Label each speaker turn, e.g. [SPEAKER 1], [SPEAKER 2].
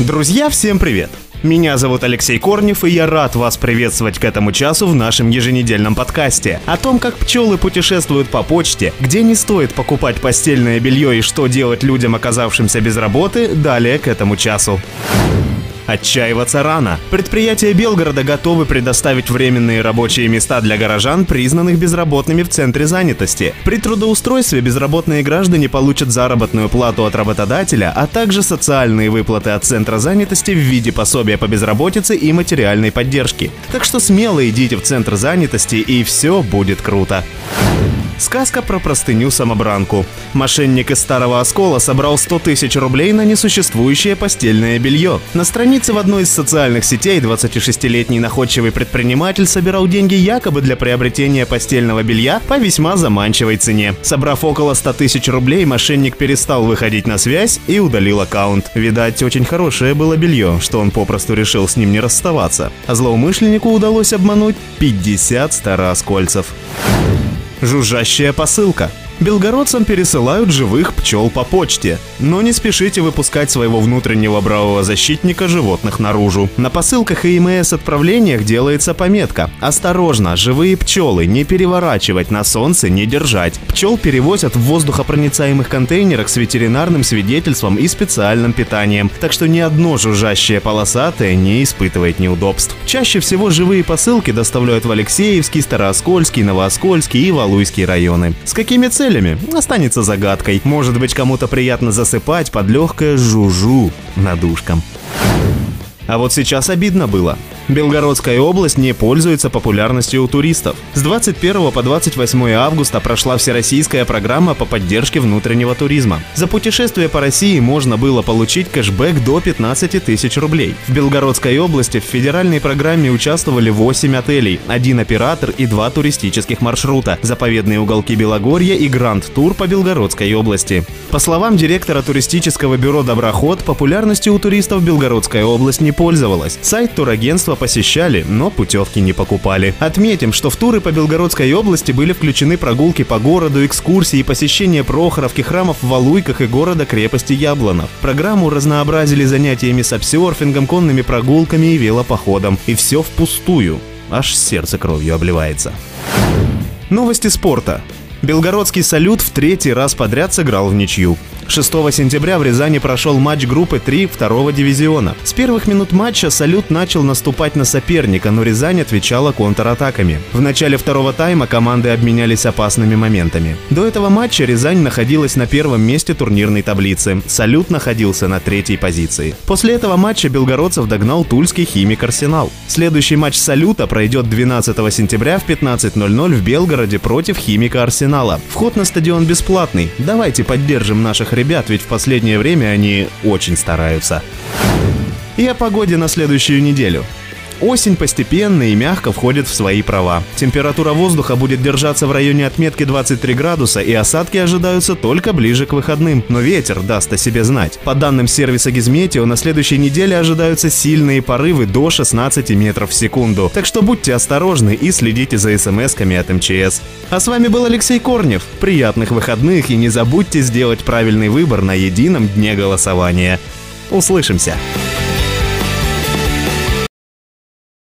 [SPEAKER 1] Друзья, всем привет! Меня зовут Алексей Корнев, и я рад вас приветствовать к этому часу в нашем еженедельном подкасте о том, как пчелы путешествуют по почте, где не стоит покупать постельное белье и что делать людям, оказавшимся без работы, далее к этому часу. Отчаиваться рано. Предприятия Белгорода готовы предоставить временные рабочие места для горожан, признанных безработными в центре занятости. При трудоустройстве безработные граждане получат заработную плату от работодателя, а также социальные выплаты от центра занятости в виде пособия по безработице и материальной поддержки. Так что смело идите в центр занятости и все будет круто. Сказка про простыню-самобранку. Мошенник из Старого Оскола собрал 100 тысяч рублей на несуществующее постельное белье. На странице в одной из социальных сетей 26-летний находчивый предприниматель собирал деньги якобы для приобретения постельного белья по весьма заманчивой цене. Собрав около 100 тысяч рублей, мошенник перестал выходить на связь и удалил аккаунт. Видать, очень хорошее было белье, что он попросту решил с ним не расставаться. А злоумышленнику удалось обмануть 50 старооскольцев. Жужжащая посылка – Белгородцам пересылают живых пчел по почте. Но не спешите выпускать своего внутреннего бравого защитника животных наружу. На посылках и ИМС отправлениях делается пометка «Осторожно, живые пчелы, не переворачивать, на солнце не держать». Пчел перевозят в воздухопроницаемых контейнерах с ветеринарным свидетельством и специальным питанием, так что ни одно жужжащее полосатое не испытывает неудобств. Чаще всего живые посылки доставляют в Алексеевский, Старооскольский, Новооскольский и Валуйский районы. С какими целями целями останется загадкой. Может быть, кому-то приятно засыпать под легкое жужу над ушком. А вот сейчас обидно было. Белгородская область не пользуется популярностью у туристов. С 21 по 28 августа прошла всероссийская программа по поддержке внутреннего туризма. За путешествие по России можно было получить кэшбэк до 15 тысяч рублей. В Белгородской области в федеральной программе участвовали 8 отелей, один оператор и два туристических маршрута, заповедные уголки Белогорья и Гранд-тур по Белгородской области. По словам директора туристического бюро «Доброход», популярностью у туристов Белгородская область не пользовалась. Сайт турагентства Турагентство посещали, но путевки не покупали. Отметим, что в туры по Белгородской области были включены прогулки по городу, экскурсии и посещение Прохоровки, храмов в Валуйках и города-крепости Яблонов. Программу разнообразили занятиями сапсерфингом, конными прогулками и велопоходом. И все впустую. Аж сердце кровью обливается. Новости спорта. Белгородский салют в третий раз подряд сыграл в ничью. 6 сентября в Рязани прошел матч группы 3 второго дивизиона. С первых минут матча «Салют» начал наступать на соперника, но Рязань отвечала контратаками. В начале второго тайма команды обменялись опасными моментами. До этого матча Рязань находилась на первом месте турнирной таблицы. «Салют» находился на третьей позиции. После этого матча белгородцев догнал тульский «Химик Арсенал». Следующий матч «Салюта» пройдет 12 сентября в 15.00 в Белгороде против «Химика Арсенала». Вход на стадион бесплатный. Давайте поддержим наших ребят, ведь в последнее время они очень стараются. И о погоде на следующую неделю. Осень постепенно и мягко входит в свои права. Температура воздуха будет держаться в районе отметки 23 градуса и осадки ожидаются только ближе к выходным. Но ветер даст о себе знать. По данным сервиса Гизметео, на следующей неделе ожидаются сильные порывы до 16 метров в секунду. Так что будьте осторожны и следите за смс-ками от МЧС. А с вами был Алексей Корнев. Приятных выходных и не забудьте сделать правильный выбор на едином дне голосования. Услышимся!